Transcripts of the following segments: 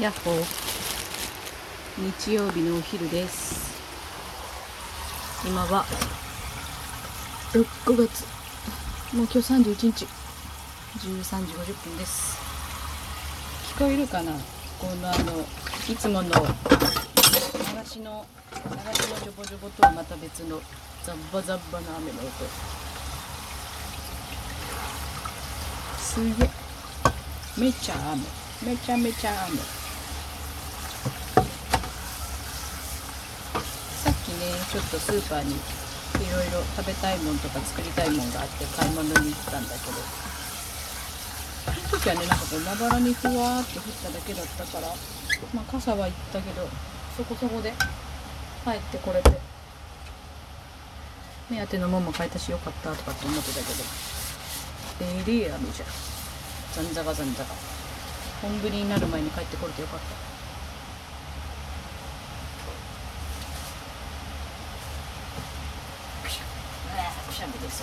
やっほー。日曜日のお昼です。今は6月。もう今日31日。13時50分です。聞こえるかな？このあのいつもの流しの流しのジョボジョボとはまた別のザッバザッバの雨の音。すげえ。めちゃ雨。めちゃめちゃ雨さっきねちょっとスーパーにいろいろ食べたいもんとか作りたいもんがあって買い物に行ったんだけど。その時はねなんかこうまばらにふわーって降っただけだったから。まあ傘は行ったけどそこそこで帰ってこれて。目当てのもんも買えたしよかったとかって思ってたけど。えりえ雨じゃん。ざんざがざんざが本降りになる前に帰ってこれてよかったくしゃうわーくゃみです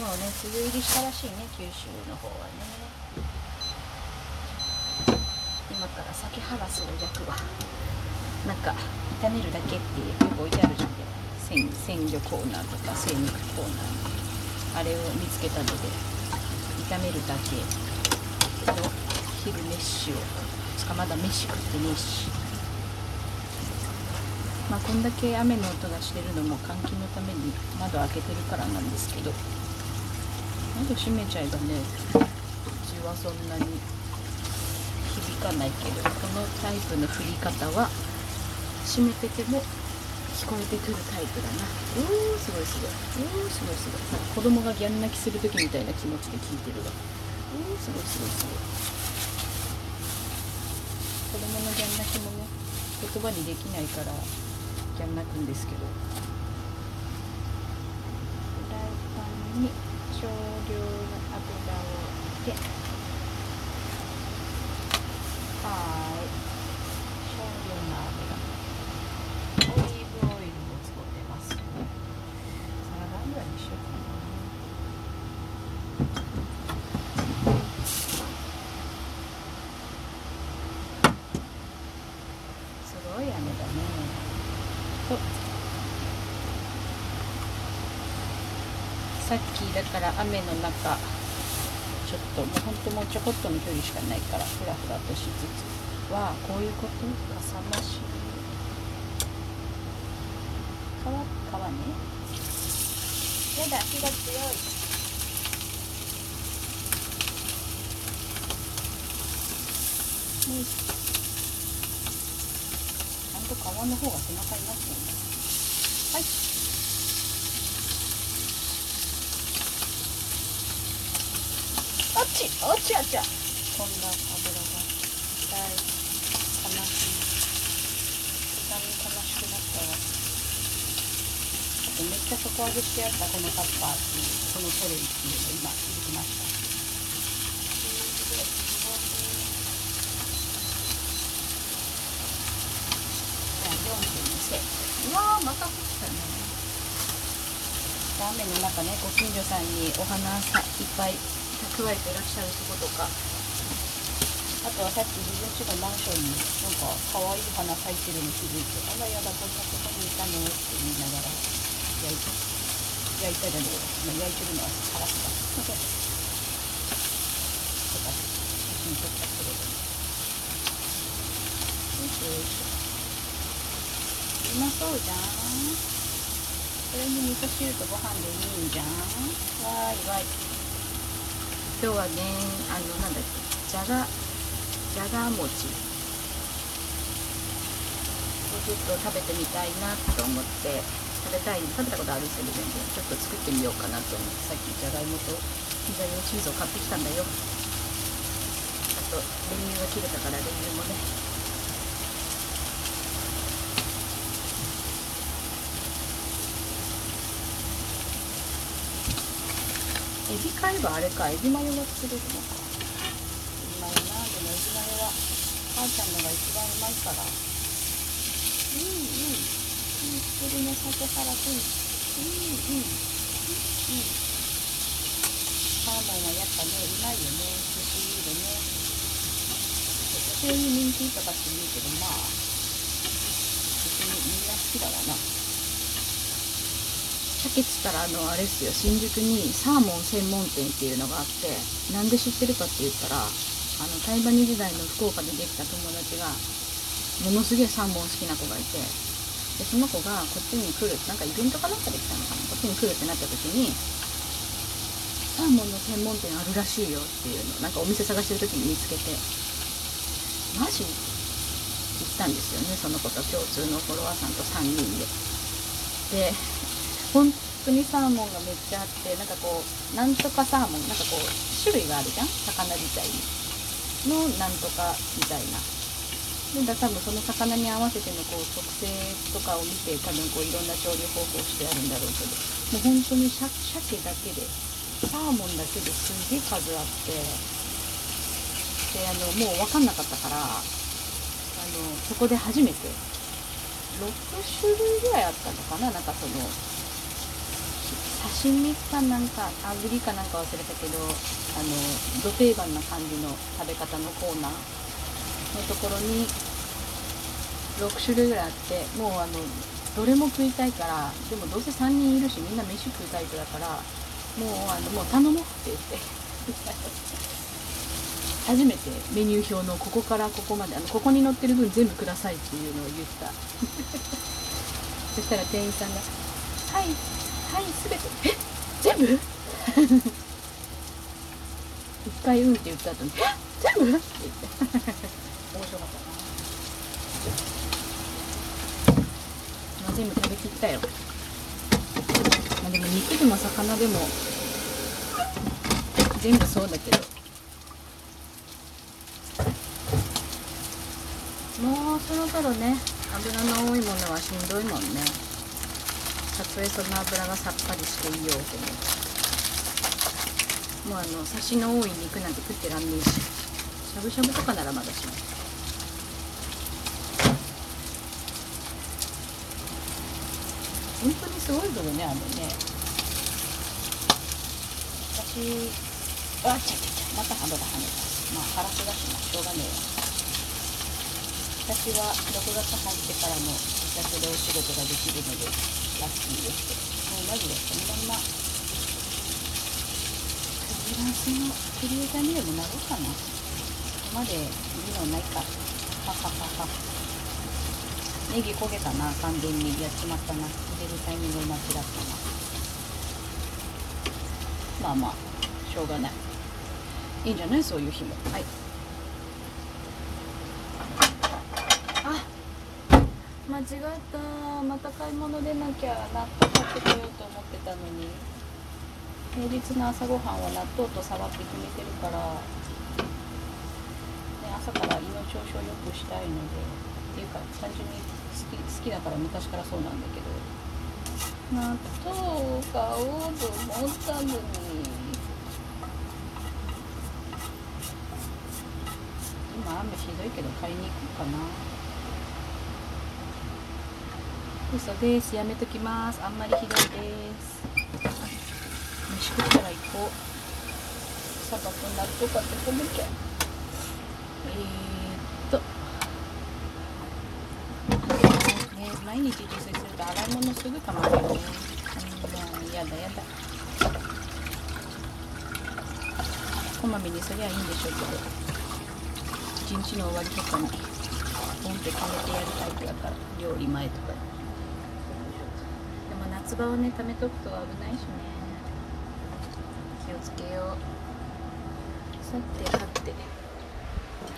もうね梅雨入りしたらしいね九州の方はね今から酒ハラスを焼くわなんか炒めるだけってよく置いてあるじゃん鮮鮮魚コーナーとか精肉コーナーあれを見つけたので炒めるだけ。の昼飯をつかまだ飯食ってねえし。まあこんだけ雨の音がしてるのも換気のために窓開けてるからなんですけど窓閉めちゃえばねうちはそんなに響かないけどこのタイプの降り方は閉めてても聞こえてくるタイプだな。おーすごいすごい。おーすごいすごい。子供がギャン泣きする時みたいな気持ちで聞いてるわ。おーすごいすごいすごい。子供のギャン泣きもね言葉にできないからギャン泣くんですけど。フライパンに少量の油を入れてーい少量の油オリーブオイルを使ってますサラダ油にしようかなすごい雨だねとさっきだから雨の中ちょっともうほんともうちょこっとの距離しかないからふらふらとしつつ。はこういうこと？かさ増し皮皮ね。やだ火が強い。ちゃんと皮の方が背中になってるはいあっちあちあち。ゃこんな油が痛い悲しい痛み悲しくなったわあとめっちゃ底上げしてあったこのタッパーっていうこのトレイっていうの今入れてました。じゃあ4分にしてうわーまた降ったね。雨の中ねご近所さんにお花さいっぱい蓄えてらっしゃるとことか。あとはさっき自分家のマンションになんか可愛い花咲いてるの気づいてあらやだこんなとこにいたのって言い。ながら焼い。て焼い。たじゃねえ焼い。てるのはカラスだとか写真撮っちゃってるよい。しょよい。しょうまそうじゃんそれに味噌汁とご飯でい。い。んじゃんわーい。わい。今日はねあのなんだっけじゃがじゃが餅。をちょっと食べてみたいなと思って食べたい食べたことあるんですけど全然ちょっと作ってみようかなと思ってさっきじゃがいもとピザ用チーズを買ってきたんだよ。あと練乳が切れたから練乳もね。エビ買えばあれかエビマヨが作れるのかエビマヨなでもエビマヨは母ちゃんのが一番うまいからうんうんいい作るね酒原くんうんうんうんサーモンはやっぱねうまいよね寿司いいでね醤油人気とかって言うけどまあ別にみんな好きだわな鮭っつったらあのあれですよ。新宿にサーモン専門店っていうのがあってなんで知ってるかって言ったらあのタイバニ時代の福岡でできた友達がものすげえサーモン好きな子がいてでその子がこっちに来るなんかイベントかなんかできたのかなこっちに来るってなった時にサーモンの専門店あるらしいよっていうのなんかお店探してる時に見つけてマジ？行ったんですよねその子と共通のフォロワーさんと3人で。で本当にサーモンがめっちゃあってなんかこうなんとかサーモンなんかこう種類があるじゃん？魚自体にのなんとかみたいな。でだ多分その魚に合わせてのこう特性とかを見て多分こういろんな調理方法をしてあるんだろうけど。もう本当に鮭だけでサーモンだけですげえ数あって。であのもう分かんなかったからあのそこで初めて6種類ぐらいあったのかな？なんかその刺身かなんか炙りかなんか忘れたけどあのど定番な感じの食べ方のコーナーのところに6種類ぐらいあってもうあのどれも食いたいからでもどうせ3人いるしみんな飯食いたい人だからもうあのもう頼もうって言って 初めてメニュー表のここからここまであのここに載ってる分全部くださいっていうのを言った。そしたら店員さんが「はいはいすべてえ全部?」一回「うん」って言った後に「え全部?」って言って面白かったな、まあ、全部食べきったよまあでも肉でも魚でも全部そうだけどもうそろそろね油の多いものはしんどいもんねたとえその油がさっぱりしていよ。うとももうあのサシの多い肉なんて食ってらんねえししゃぶしゃぶとかならまだしも本当にすごいことねあのね私あちゃちゃちゃまた油跳ねたまあカラスだしなしょうがねえわ私は6月入ってからも自宅でお仕事ができるのでラッキーですもうマジでそのまんまフリランスのクリエイターにでもなろうかなそこまでいいのないかははははネギ焦げたな完全にやっちまったな入れるタイミング間違ったなまあまあしょうがない。いいんじゃない？そういう日も。はい。間違ったまた買い物出なきゃ納豆買ってこようと思ってたのに平日の朝ごはんは納豆とサバって決めてるから、ね、朝から胃の調子を良くしたいのでっていうか単純に好き好きだから昔からそうなんだけど。納豆を買おうと思ったのに。今雨ひどいけど買いに行こうかな。嘘です。やめときます。あんまりひどいです。飯食ったら行こう。サバと納豆買ってこなきゃ。えー、っと。ね毎日自炊すると洗い物すぐたまるよね。うんやだやだ。こまめにすりゃいいんでしょうけど。一日の終わりとかにポンって貯めてやるタイプだから。料理前とか夏場はね貯めとくと危ないしね。気をつけよう。さてはて。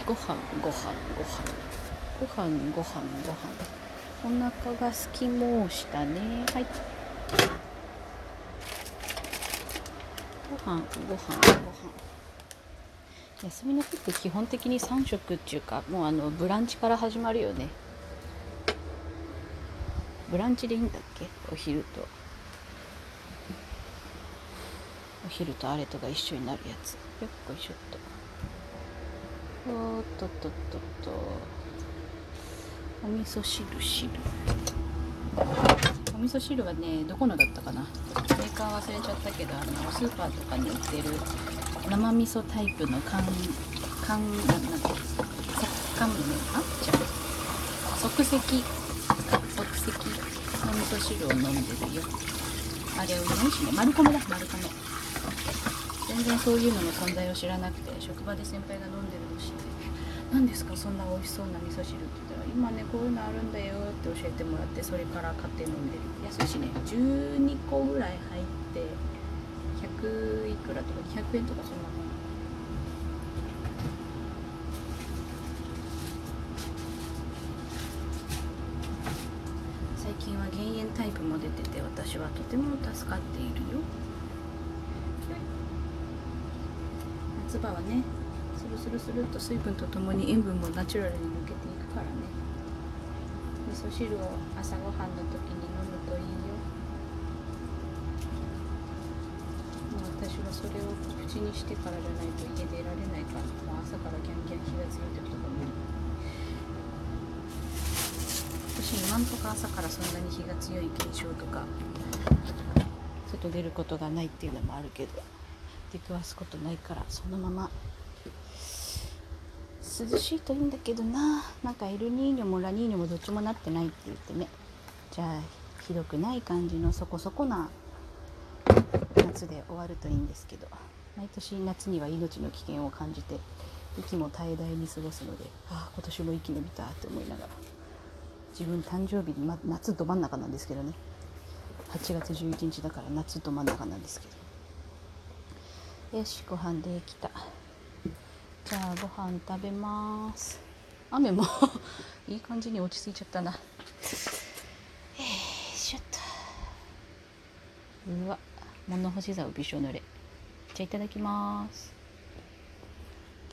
ご飯ご飯ご飯。ご飯ご飯ご飯。お腹がすき申したね。はい。ご飯ご飯ご飯。休みの日って基本的に3食っていうかもうあのブランチから始まるよね。ブランチでいいんだっけ？お昼と。お昼とあれとが一緒になるやつ。よっこいしょっと。おっとっとっとっと。お味噌汁汁。お味噌汁はねどこのだったかな？メーカー忘れちゃったけどあのスーパーとかに売ってる生味噌タイプの缶缶なんなんて缶か？むねあっじゃあ即席。即席。味噌汁を飲んでるよ。あれを何しね丸米だ。丸米全然そういうのの存在を知らなくて職場で先輩が飲んでるのを知って何ですか？そんな美味しそうな味噌汁って言ったら今ねこういうのあるんだよって教えてもらってそれから買って飲んでる。安いしね12個ぐらい入って100いくらとか200円とかそんなもん最近は減塩タイプも出てて私はとても助かっているよ。夏場はねスルスルスルっと水分とともに塩分もナチュラルに抜けていくからね。味噌汁を朝ごはんの時に飲むといいよ。もう私はそれを口にしてからじゃないと家出られないからもう朝からキャンキャン火が強い時とか私今んとこ朝からそんなに火が強い現象とか外出ることがないっていうのもあるけど出くわすことないからそのまま涼しいといいんだけどな。なんかエルニーニョもラニーニョもどっちもなってないって言ってね。じゃあひどくない感じのそこそこな夏で終わるといいんですけど。毎年夏には命の危険を感じて息も怠惰に過ごすのでああ今年も生き延びたって思いながら。自分誕生日に、ま、夏ど真ん中なんですけどね。8月11日だから夏ど真ん中なんですけど。よしご飯できた。じゃあご飯食べます。雨も いい感じに落ち着いちゃったな。よいしょっと。うわ物干し竿びしょ濡れ。じゃあいただきます。